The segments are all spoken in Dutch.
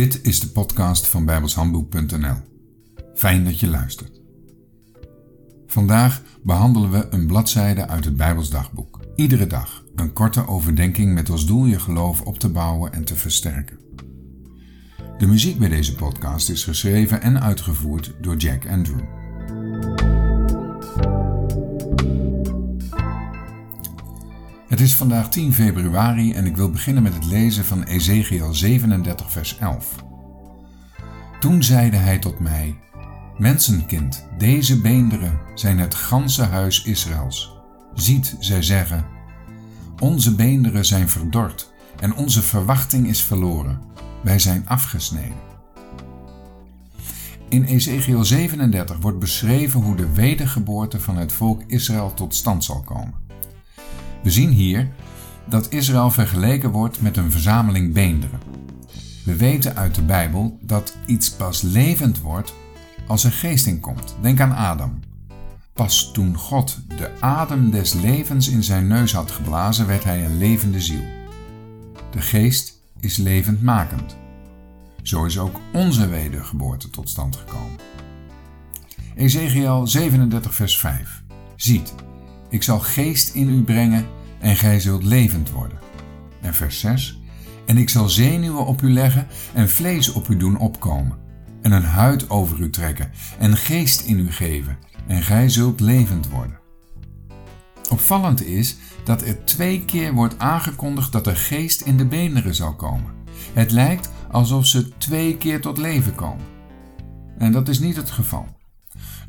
Dit is de podcast van bijbelshandboek.nl. Fijn dat je luistert. Vandaag behandelen we een bladzijde uit het Bijbelsdagboek. Iedere dag een korte overdenking met als doel je geloof op te bouwen en te versterken. De muziek bij deze podcast is geschreven en uitgevoerd door Jack Andrew. Het is vandaag 10 februari en ik wil beginnen met het lezen van Ezekiel 37, vers 11. Toen zeide hij tot mij: Mensenkind, deze beenderen zijn het ganse huis Israëls. Ziet, zij zeggen: Onze beenderen zijn verdord en onze verwachting is verloren. Wij zijn afgesneden. In Ezekiel 37 wordt beschreven hoe de wedergeboorte van het volk Israël tot stand zal komen. We zien hier dat Israël vergeleken wordt met een verzameling beenderen. We weten uit de Bijbel dat iets pas levend wordt als er geest in komt. Denk aan Adam. Pas toen God de adem des levens in zijn neus had geblazen, werd hij een levende ziel. De geest is levendmakend. Zo is ook onze wedergeboorte tot stand gekomen. Ezekiel 37, vers 5. Ziet, ik zal geest in u brengen en gij zult levend worden. En vers 6. En ik zal zenuwen op u leggen en vlees op u doen opkomen. En een huid over u trekken en geest in u geven. En gij zult levend worden. Opvallend is dat er twee keer wordt aangekondigd dat er geest in de beenderen zal komen. Het lijkt alsof ze twee keer tot leven komen. En dat is niet het geval.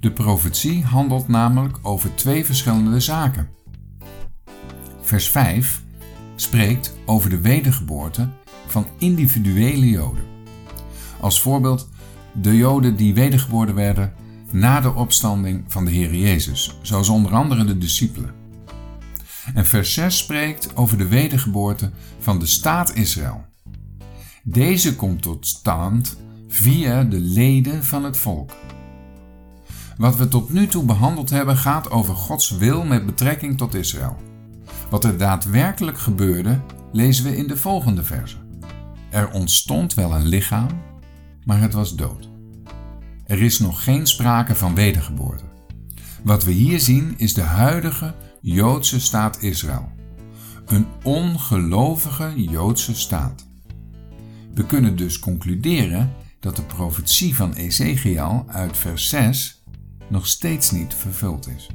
De profetie handelt namelijk over twee verschillende zaken. Vers 5 spreekt over de wedergeboorte van individuele Joden. Als voorbeeld de Joden die wedergeboren werden na de opstanding van de Heer Jezus, zoals onder andere de discipelen. En vers 6 spreekt over de wedergeboorte van de staat Israël. Deze komt tot stand via de leden van het volk. Wat we tot nu toe behandeld hebben gaat over Gods wil met betrekking tot Israël. Wat er daadwerkelijk gebeurde, lezen we in de volgende verse. Er ontstond wel een lichaam, maar het was dood. Er is nog geen sprake van wedergeboorte. Wat we hier zien is de huidige Joodse staat Israël. Een ongelovige Joodse staat. We kunnen dus concluderen dat de profetie van Ezekiel uit vers 6 nog steeds niet vervuld is.